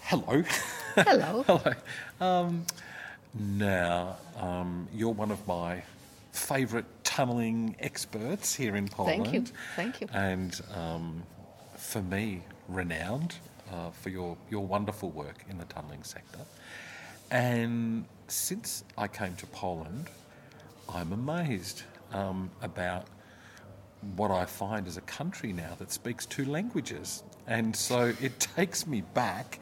Hello. Hello. Hello. Um, now, um, you're one of my favourite tunnelling experts here in Poland. Thank you. Thank you. And um, for me, renowned uh, for your, your wonderful work in the tunnelling sector. And since I came to Poland, I'm amazed um, about what I find as a country now that speaks two languages. And so it takes me back.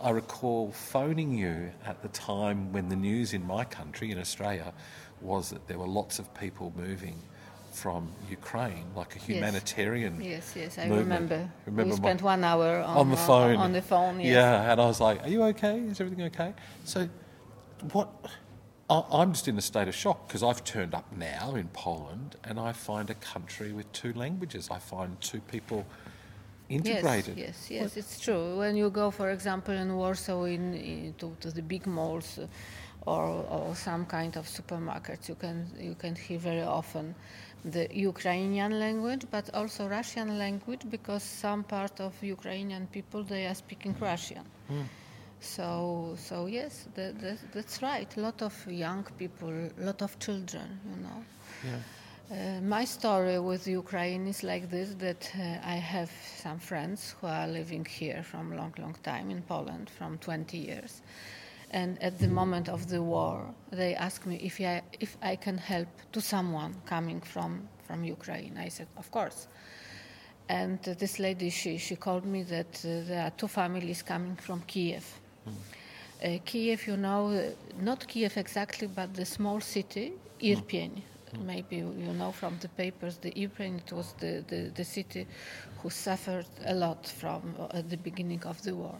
I recall phoning you at the time when the news in my country, in Australia, was that there were lots of people moving from Ukraine, like a humanitarian. Yes, yes, I movement. remember. Remember we spent one hour on, on the phone. on the phone. Yes. Yeah, and I was like, "Are you okay? Is everything okay?" So, what? I, I'm just in a state of shock because I've turned up now in Poland, and I find a country with two languages. I find two people integrated. Yes, yes, yes, it's true. When you go, for example, in Warsaw, in, in to, to the big malls, uh, or, or some kind of supermarkets, you can you can hear very often the Ukrainian language, but also Russian language, because some part of Ukrainian people they are speaking Russian. So, so yes, that, that, that's right. A lot of young people, a lot of children, you know. Yeah. Uh, my story with Ukraine is like this: that uh, I have some friends who are living here from long, long time in Poland, from 20 years, and at the moment of the war, they asked me if I if I can help to someone coming from from Ukraine. I said, of course. And uh, this lady, she she called me that uh, there are two families coming from Kiev. Uh, Kiev, you know, uh, not Kiev exactly, but the small city, Irpień. Maybe you know from the papers, the Irpień, it was the, the, the city who suffered a lot from uh, at the beginning of the war.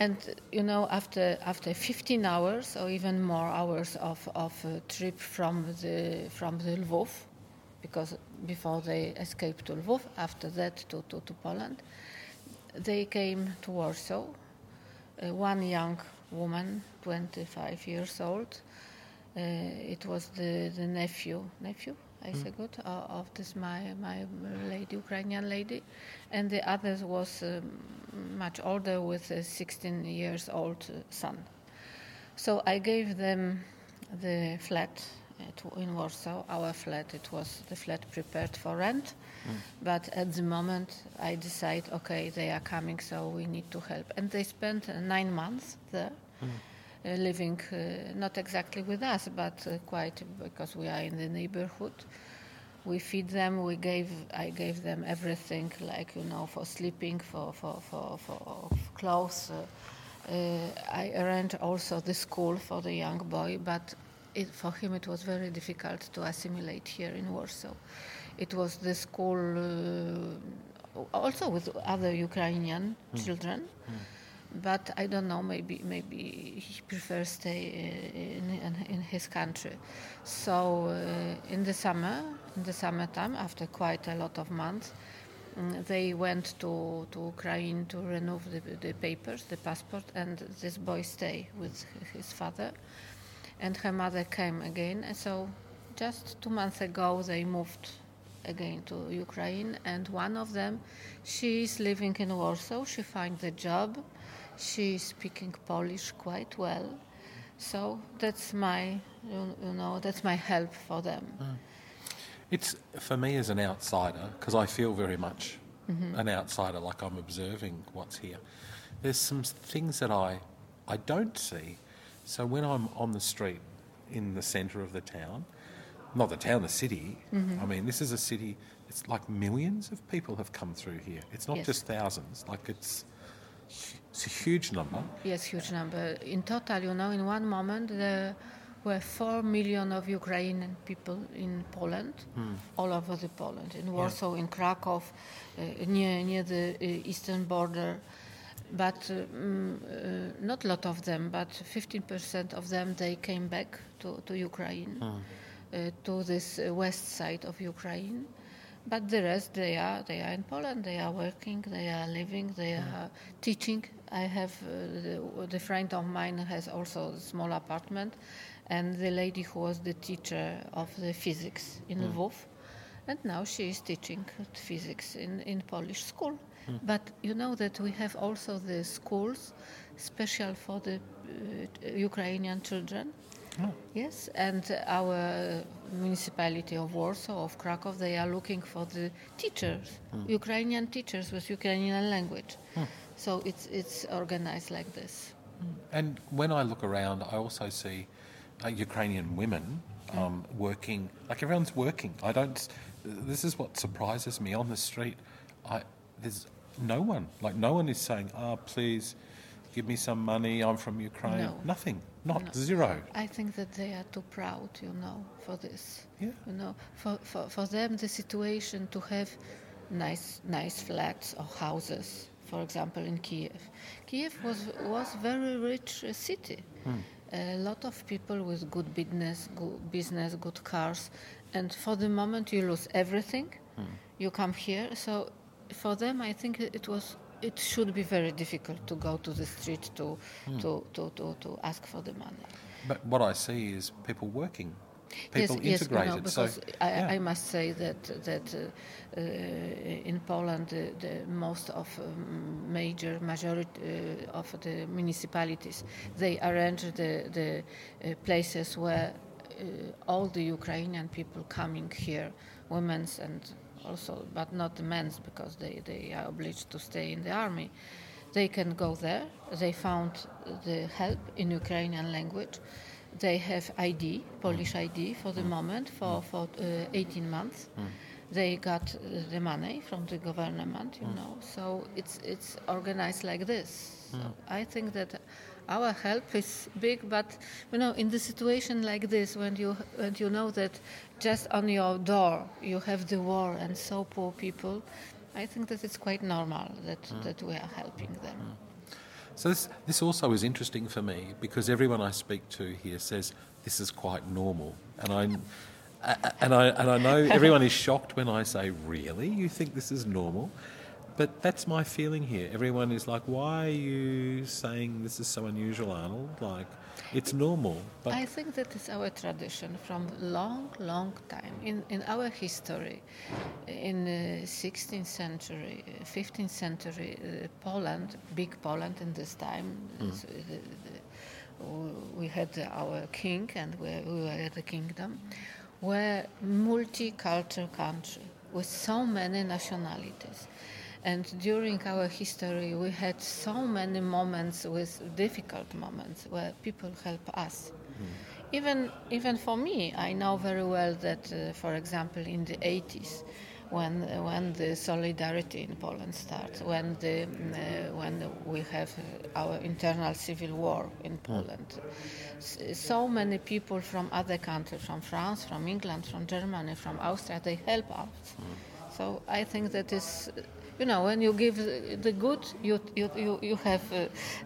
And you know, after after 15 hours or even more hours of of uh, trip from the from the Lvov, because before they escaped to Lvov, after that to, to, to Poland, they came to Warsaw. One young woman, 25 years old. Uh, it was the, the nephew, nephew, I say good, uh, of this my my lady, Ukrainian lady, and the other was um, much older with a 16 years old uh, son. So I gave them the flat at, in Warsaw, our flat. It was the flat prepared for rent, but at the moment I decide, okay, they are coming, so we need to help. And they spent uh, nine months there. Uh, living uh, not exactly with us, but uh, quite because we are in the neighborhood. We feed them. We gave. I gave them everything, like you know, for sleeping, for for for, for clothes. Uh, uh, I arranged also the school for the young boy, but it, for him it was very difficult to assimilate here in Warsaw. It was the school uh, also with other Ukrainian children, but I don't know. Maybe maybe he prefers stay uh, in, in in his country. So uh, in the summer, in the summertime, after quite a lot of months, mm, they went to to Ukraine to renew the, the papers, the passport, and this boy stay with his father, and her mother came again. And so just two months ago, they moved again to Ukraine, and one of them, she is living in Warsaw. She finds a job. She is speaking Polish quite well. So that's my, you, you know, that's my help for them. Hmm. It's for me as an outsider because I feel very much mm-hmm. an outsider, like I'm observing what's here. There's some things that I I don't see. So when I'm on the street in the centre of the town, not the town, the city. I mean, this is a city. It's like millions of people have come through here. It's not Yes. just thousands. Like it's it's a huge number. Yes, huge number. In total, you know, in one moment there were four million of Ukrainian people in Poland, all over the Poland, in Warsaw, in Krakow, uh, near near the uh, eastern border. But mm, uh, not a lot of them, but 15% of them they came back to, to Ukraine, uh, to this uh, west side of Ukraine. But the rest, they are they are in Poland. They are working. They are living. They are teaching. I have uh, the, the friend of mine has also a small apartment, and the lady who was the teacher of the physics in Lvov, and now she is teaching physics in, in Polish school. But you know that we have also the schools special for the uh, Ukrainian children. Oh. Yes, and our municipality of Warsaw, of Krakow, they are looking for the teachers, Ukrainian teachers with Ukrainian language. So it's it's organized like this. And when I look around, I also see uh, Ukrainian women um, working. Like everyone's working. I don't. This is what surprises me on the street. I there's no one. Like no one is saying, "Ah, please, give me some money. I'm from Ukraine." No. Nothing. Not No. zero. I think that they are too proud, you know, for this. Yeah. You know, for, for, for them, the situation to have nice nice flats or houses, for example, in Kiev. Kiev was was very rich city. A lot of people with good business, good business, good cars, and for the moment you lose everything. You come here, so for them, I think it was. It should be very difficult to go to the street to, to, to, to, to ask for the money. But what I see is people working, people yes, integrated. Yes, know, so I, yeah. I must say that that uh, uh, in Poland the, the most of um, major majority uh, of the municipalities they arrange the the uh, places where uh, all the Ukrainian people coming here, women's and also, but not the men's because they, they are obliged to stay in the army. They can go there. They found the help in Ukrainian language. They have ID, Polish mm. ID for the mm. moment for, mm. for uh, 18 months. They got the money from the government, you know. So it's it's organized like this. So I think that our help is big, but you know, in the situation like this, when you when you know that just on your door you have the war and so poor people, I think that it's quite normal that hmm. that we are helping them. Hmm. So this this also is interesting for me because everyone I speak to here says this is quite normal, and I. And I and I know everyone is shocked when I say, "Really, you think this is normal?" But that's my feeling here. Everyone is like, "Why are you saying this is so unusual, Arnold? Like, it's normal." But I think that is our tradition from long, long time in, in our history. In the 16th century, uh, 15th century, uh, Poland, big Poland in this time, is, uh, the, the, we had our king and we, we were the kingdom, were multicultural country with so many nationalities. And during our history, we had so many moments with difficult moments where people help us. Even, even for me, I know very well that, uh, for example, in the 80s, when, when the solidarity in Poland starts, when, the, mm, uh, when we have our internal civil war in Poland, so many people from other countries, from France, from England, from Germany, from Austria, they help us. So I think that is, you know, when you give the good, you you you, you have uh,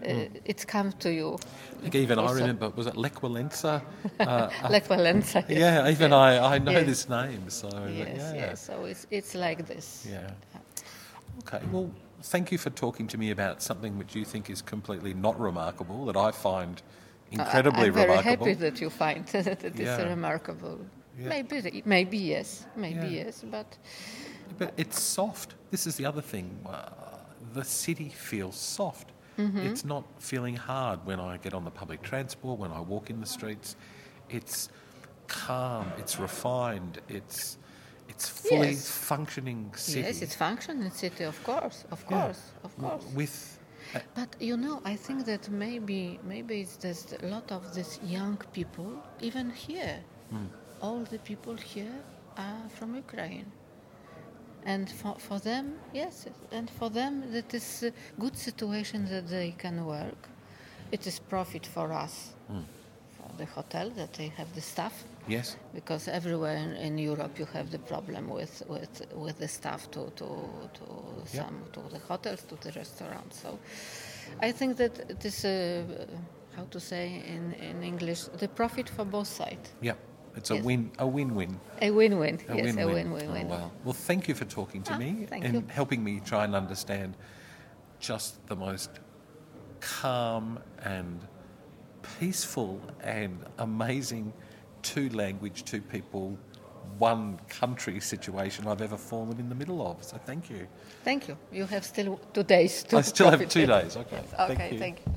uh, it's come to you. like even I Also. remember, was it Walesa? Uh, Like yes. yeah, even Yes. I, I know Yes. this name. So Yes, yeah. yes. So it's it's like this. Yeah. Okay. Well, thank you for talking to me about something which you think is completely not remarkable that I find incredibly I, am very remarkable. happy that you find that it's Yeah. remarkable. Yeah. Maybe, maybe yes, maybe Yeah. yes, but But it's soft. This is the other thing. Uh, the city feels soft. Mm-hmm. It's not feeling hard when I get on the public transport, when I walk in the streets. It's calm. It's refined. It's it's fully Yes. functioning city. yes, it's functioning city, of course, of Yeah. course, of course. With uh, But you know, I think that maybe maybe it's just a lot of these young people, even here. All the people here are from Ukraine. And for, for them, yes, and for them that is a good situation that they can work. It is profit for us, mm. for the hotel that they have the staff, yes. because everywhere in, in Europe you have the problem with, with, with the staff to, to, to Yeah. some to the hotels, to the restaurants. So I think that it is a, how to say in, in English, the profit for both sides. Yeah. It's a Yes. win. A win-win. A win-win. A yes, win-win. a win-win. Oh, win. well. thank you for talking to Ah, me thank and you. helping me try and understand just the most calm and peaceful and amazing two language, two people one country situation I've ever fallen in the middle of. So thank you. Thank you. You have still two days to I still have two days. Okay. Yes, Okay, you. thank you.